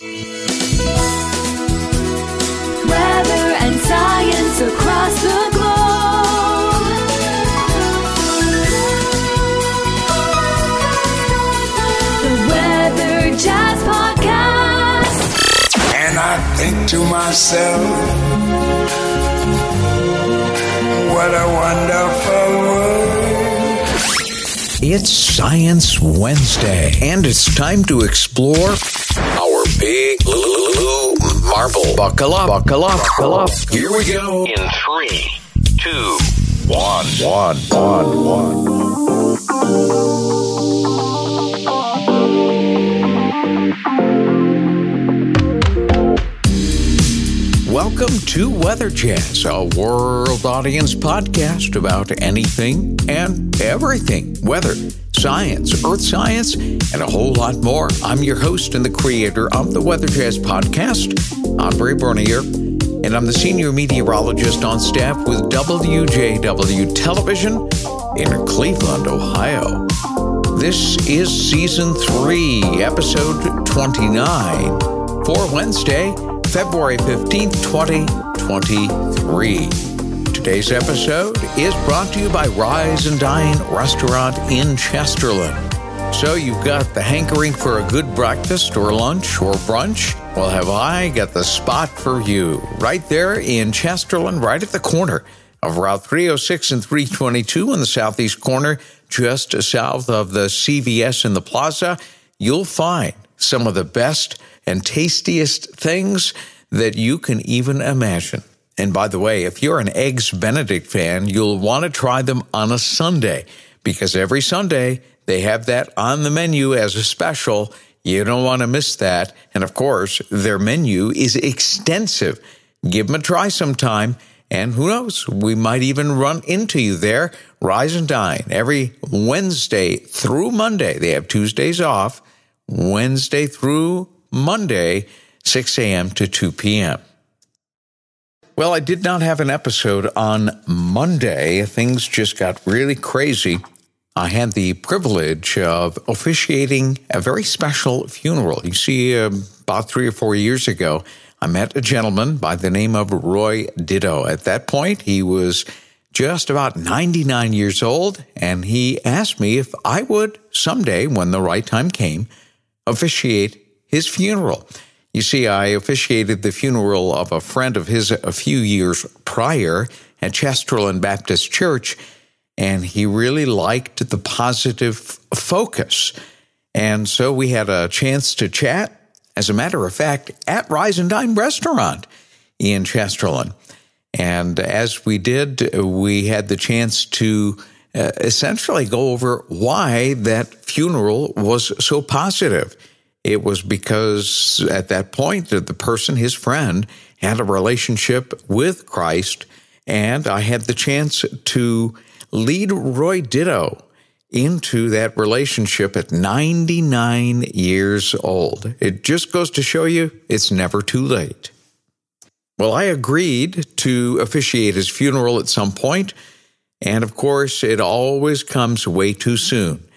Weather and science across the globe. The Weather Jazz Podcast. And I think to myself, what a wonderful world. It's Science Wednesday, and it's time to explore our big blue marvel. Buckle up, buckle up, buckle up. Here we go. in three, two, one. One, one, one. Welcome to Weather Jazz, a world audience podcast about anything and everything weather, science, earth science, and a whole lot more. I'm your host and the creator of the Weather Jazz podcast, Andre Bernier, and I'm the senior meteorologist on staff with WJW Television in Cleveland, Ohio. This is season three, episode 29 for Wednesday, February 15th, 2023. Today's episode is brought to you by Rise and Dine Restaurant in Chesterland. So you've got the hankering for a good breakfast or lunch or brunch? Well, have I got the spot for you right there in Chesterland, right at the corner of Route 306 and 322 in the southeast corner, just south of the CVS in the plaza. You'll find some of the best and tastiest things that you can even imagine. And by the way, if you're an Eggs Benedict fan, you'll want to try them on a Sunday because every Sunday they have that on the menu as a special. You don't want to miss that. And of course, their menu is extensive. Give them a try sometime. And who knows, we might even run into you there. Rise and dine every Wednesday through Monday. They have Tuesdays off. Wednesday through Monday, 6 a.m. to 2 p.m. Well, I did not have an episode on Monday. Things just got really crazy. I had the privilege of officiating a very special funeral. You see, uh, about three or four years ago, I met a gentleman by the name of Roy Ditto. At that point, he was just about 99 years old, and he asked me if I would someday, when the right time came, officiate his funeral. You see, I officiated the funeral of a friend of his a few years prior at Chesterland Baptist Church, and he really liked the positive focus. And so we had a chance to chat, as a matter of fact, at Rise and Dine Restaurant in Chesterland. And as we did, we had the chance to uh, essentially go over why that funeral was so positive. It was because at that point, that the person, his friend, had a relationship with Christ, and I had the chance to lead Roy Ditto into that relationship at 99 years old. It just goes to show you it's never too late. Well, I agreed to officiate his funeral at some point, and of course, it always comes way too soon.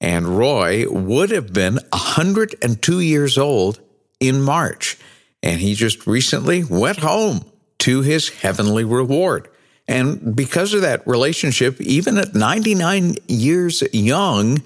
And Roy would have been 102 years old in March, and he just recently went home to his heavenly reward. And because of that relationship, even at 99 years young,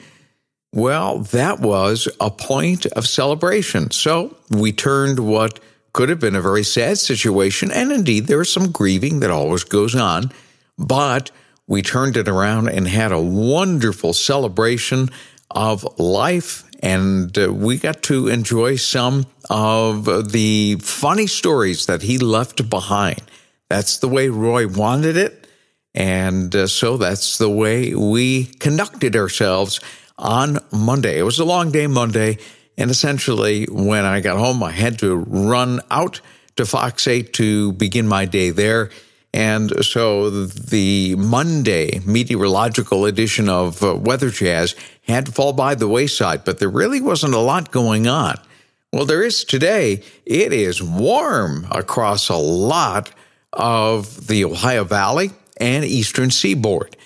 well, that was a point of celebration. So we turned what could have been a very sad situation, and indeed there is some grieving that always goes on, but we turned it around and had a wonderful celebration of life. And uh, we got to enjoy some of the funny stories that he left behind. That's the way Roy wanted it. And uh, so that's the way we conducted ourselves on Monday. It was a long day Monday. And essentially, when I got home, I had to run out to Fox 8 to begin my day there. And so the Monday meteorological edition of uh, Weather Jazz had to fall by the wayside, but there really wasn't a lot going on. Well, there is today. It is warm across a lot of the Ohio Valley and eastern seaboard.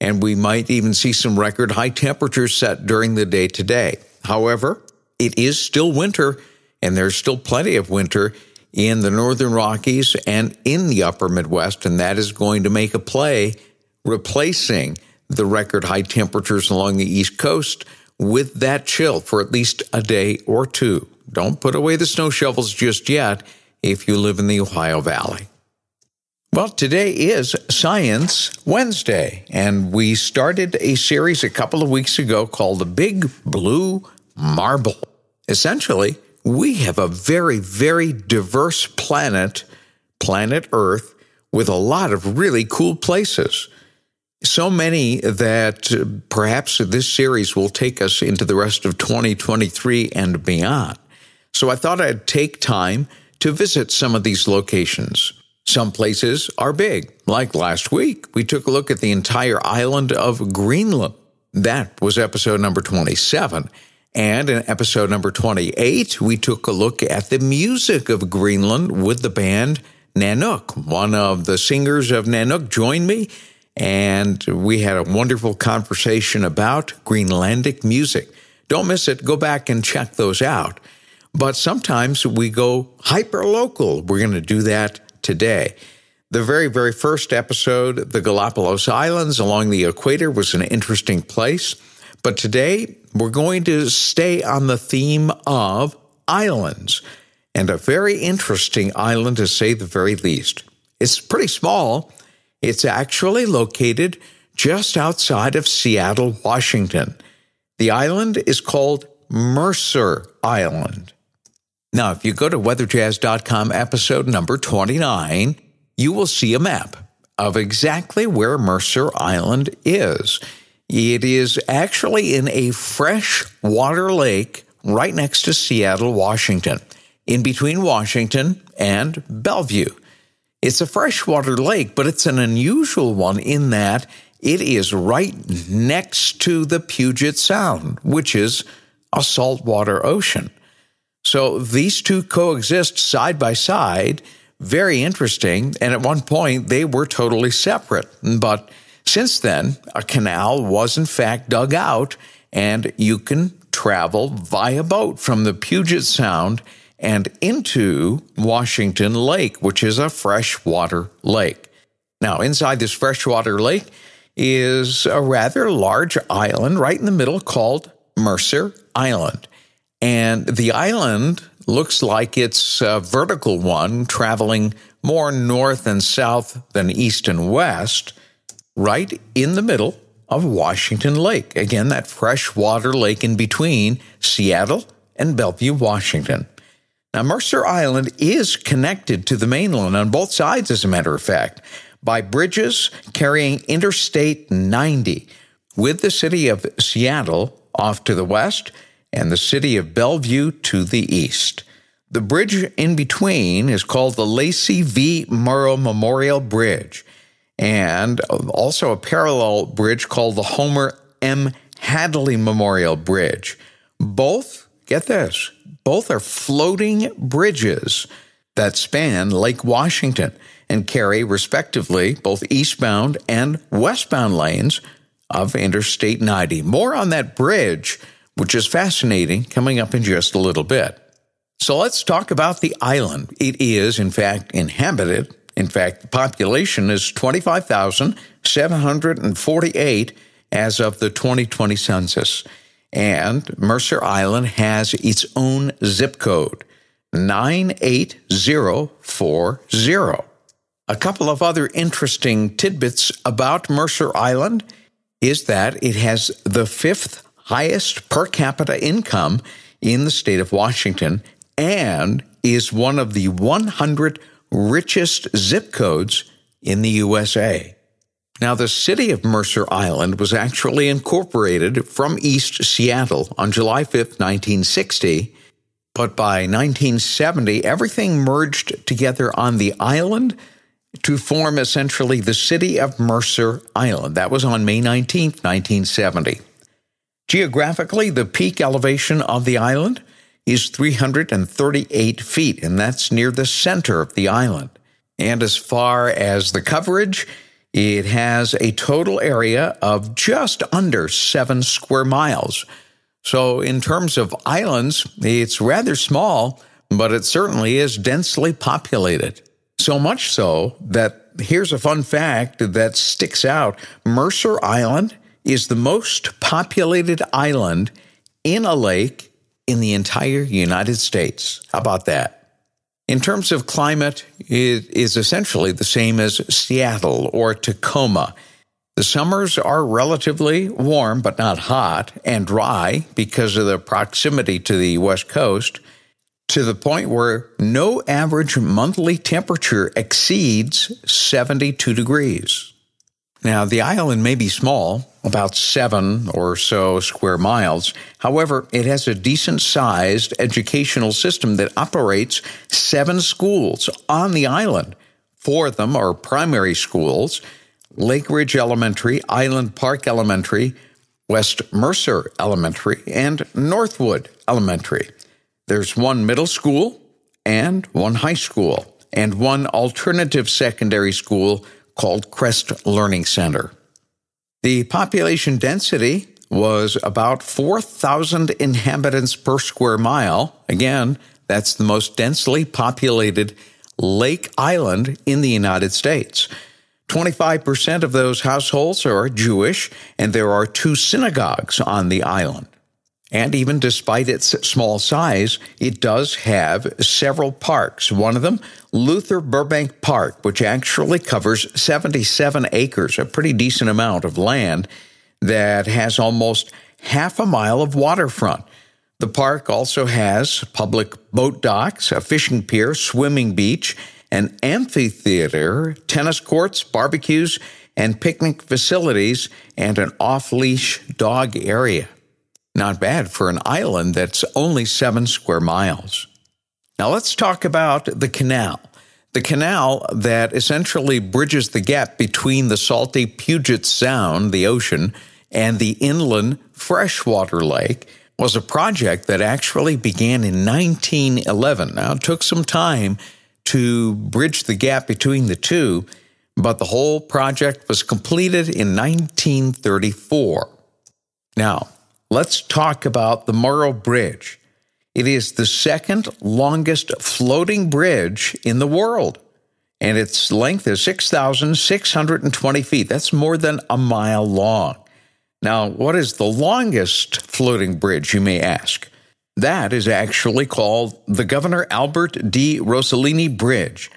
And we might even see some record high temperatures set during the day today. However, it is still winter and there's still plenty of winter in the northern Rockies and in the upper Midwest, and that is going to make a play replacing the record high temperatures along the East Coast with that chill for at least a day or two. Don't put away the snow shovels just yet if you live in the Ohio Valley. Well, today is Science Wednesday, and we started a series a couple of weeks ago called The Big Blue Marble. Essentially, we have a very, very diverse planet, planet Earth, with a lot of really cool places. So many that uh, perhaps this series will take us into the rest of 2023 and beyond. So I thought I'd take time to visit some of these locations. Some places are big. Like last week, we took a look at the entire island of Greenland. That was episode number 27. And in episode number 28, we took a look at the music of Greenland with the band Nanook. One of the singers of Nanook joined me, and we had a wonderful conversation about Greenlandic music. Don't miss it. Go back and check those out. But sometimes we go hyper local. We're going to do that today. The very, very first episode, the Galapagos Islands along the equator, was an interesting place. But today, we're going to stay on the theme of islands, and a very interesting island to say the very least. It's pretty small. It's actually located just outside of Seattle, Washington. The island is called Mercer Island. Now, if you go to weatherjazz.com episode number 29, you will see a map of exactly where Mercer Island is. It is actually in a freshwater lake right next to Seattle, Washington, in between Washington and Bellevue. It's a freshwater lake, but it's an unusual one in that it is right next to the Puget Sound, which is a saltwater ocean. So these two coexist side by side. Very interesting. And at one point, they were totally separate. But since then, a canal was in fact dug out, and you can travel via boat from the Puget Sound and into Washington Lake, which is a freshwater lake. Now, inside this freshwater lake is a rather large island right in the middle called Mercer Island. And the island looks like it's a vertical one, traveling more north and south than east and west right in the middle of Washington Lake. Again, that freshwater lake in between Seattle and Bellevue, Washington. Now, Mercer Island is connected to the mainland on both sides, as a matter of fact, by bridges carrying Interstate 90 with the city of Seattle off to the west and the city of Bellevue to the east. The bridge in between is called the Lacey V. Murrow Memorial Bridge and also a parallel bridge called the Homer M. Hadley Memorial Bridge. Both, get this, both are floating bridges that span Lake Washington and carry, respectively, both eastbound and westbound lanes of Interstate 90. More on that bridge, which is fascinating, coming up in just a little bit. So let's talk about the island. It is, in fact, inhabited in fact, the population is 25,748 as of the 2020 census. And Mercer Island has its own zip code, 98040. A couple of other interesting tidbits about Mercer Island is that it has the fifth highest per capita income in the state of Washington and is one of the 100 richest zip codes in the USA. Now, the city of Mercer Island was actually incorporated from East Seattle on July 5, 1960, but by 1970, everything merged together on the island to form essentially the city of Mercer Island. That was on May 19, 1970. Geographically, the peak elevation of the island is 338 feet, and that's near the center of the island. And as far as the coverage, it has a total area of just under seven square miles. So, in terms of islands, it's rather small, but it certainly is densely populated. So much so that here's a fun fact that sticks out Mercer Island is the most populated island in a lake in the entire United States. How about that? In terms of climate, it is essentially the same as Seattle or Tacoma. The summers are relatively warm, but not hot, and dry because of the proximity to the West Coast, to the point where no average monthly temperature exceeds 72 degrees. Now, the island may be small, about seven or so square miles. However, it has a decent sized educational system that operates seven schools on the island. Four of them are primary schools Lake Ridge Elementary, Island Park Elementary, West Mercer Elementary, and Northwood Elementary. There's one middle school and one high school, and one alternative secondary school called Crest Learning Center. The population density was about 4,000 inhabitants per square mile. Again, that's the most densely populated lake island in the United States. 25% of those households are Jewish, and there are two synagogues on the island. And even despite its small size, it does have several parks. One of them, Luther Burbank Park, which actually covers 77 acres, a pretty decent amount of land that has almost half a mile of waterfront. The park also has public boat docks, a fishing pier, swimming beach, an amphitheater, tennis courts, barbecues, and picnic facilities, and an off leash dog area. Not bad for an island that's only seven square miles. Now let's talk about the canal. The canal that essentially bridges the gap between the salty Puget Sound, the ocean, and the inland freshwater lake was a project that actually began in 1911. Now, it took some time to bridge the gap between the two, but the whole project was completed in 1934. Now, let's talk about the Murrow Bridge. It is the second longest floating bridge in the world, and its length is 6,620 feet. That's more than a mile long. Now, what is the longest floating bridge, you may ask? That is actually called the Governor Albert D. Rosellini Bridge.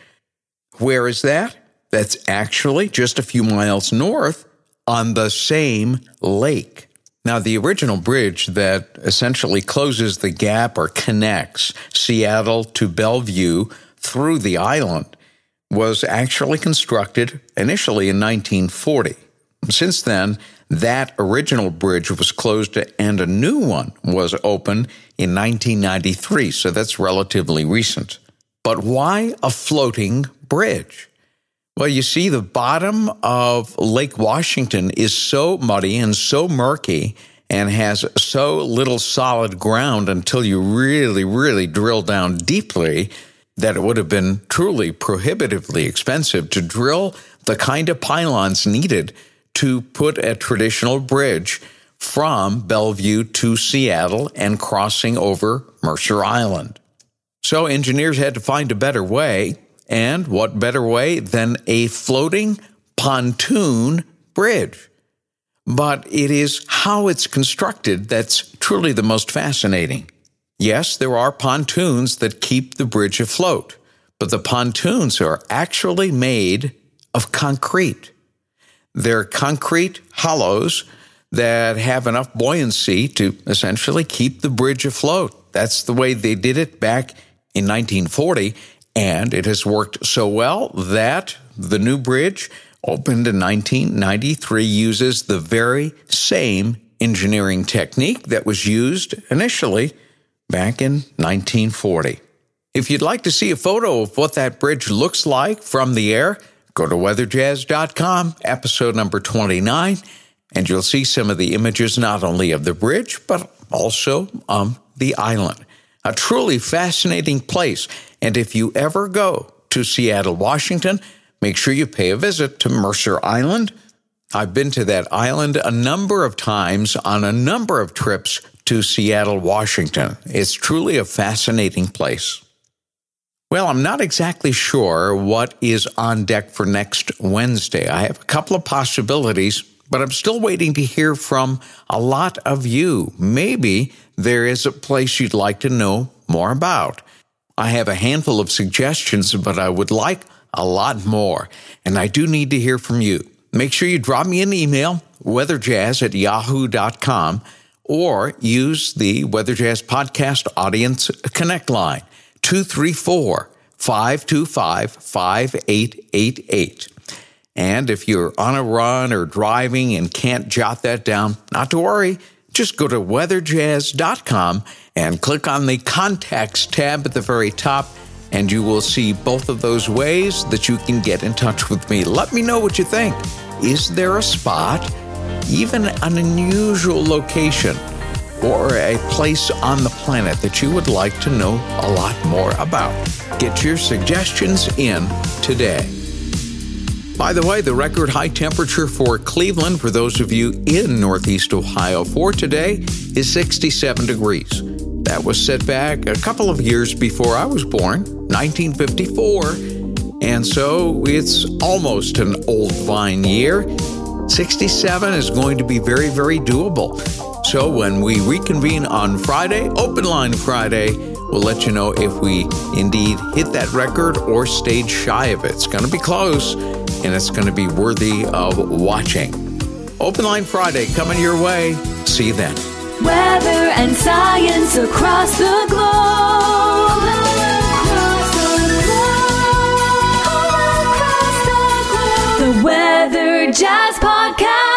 Where is that? That's actually just a few miles north on the same lake. Now, the original bridge that essentially closes the gap or connects Seattle to Bellevue through the island was actually constructed initially in 1940. Since then, that original bridge was closed and a new one was opened in 1993, so that's relatively recent. But why a floating bridge? Well, you see, the bottom of Lake Washington is so muddy and so murky and has so little solid ground until you really, really drill down deeply that it would have been truly prohibitively expensive to drill the kind of pylons needed to put a traditional bridge from Bellevue to Seattle and crossing over Mercer Island. So engineers had to find a better way and what better way than a floating pontoon bridge? But it is how it's constructed that's truly the most fascinating. Yes, there are pontoons that keep the bridge afloat, but the pontoons are actually made of concrete. They're concrete hollows that have enough buoyancy to essentially keep the bridge afloat. That's the way they did it back in 1940, and it has worked so well that the new bridge, opened in 1993, uses the very same engineering technique that was used initially back in 1940. If you'd like to see a photo of what that bridge looks like from the air, go to weatherjazz.com, episode number 29, and you'll see some of the images not only of the bridge, but also of the island. A truly fascinating place. And if you ever go to Seattle, Washington, make sure you pay a visit to Mercer Island. I've been to that island a number of times on a number of trips to Seattle, Washington. It's truly a fascinating place. Well, I'm not exactly sure what is on deck for next Wednesday. I have a couple of possibilities, but I'm still waiting to hear from a lot of you. Maybe there is a place you'd like to know more about. I have a handful of suggestions, but I would like a lot more, and I do need to hear from you. Make sure you drop me an email, weatherjazz at yahoo.com, or use the Weather Jazz Podcast Audience Connect line. 234 525 5888. And if you're on a run or driving and can't jot that down, not to worry. Just go to weatherjazz.com and click on the contacts tab at the very top, and you will see both of those ways that you can get in touch with me. Let me know what you think. Is there a spot, even an unusual location, or a place on the planet that you would like to know a lot more about. Get your suggestions in today. By the way, the record high temperature for Cleveland, for those of you in Northeast Ohio for today, is 67 degrees. That was set back a couple of years before I was born, 1954. And so it's almost an old vine year. 67 is going to be very, very doable. So when we reconvene on Friday, Open Line Friday, we'll let you know if we indeed hit that record or stayed shy of it. It's going to be close and it's going to be worthy of watching. Open Line Friday coming your way. See you then weather and science across the globe. Across the, globe. Across the, globe. the Weather Jazz Podcast.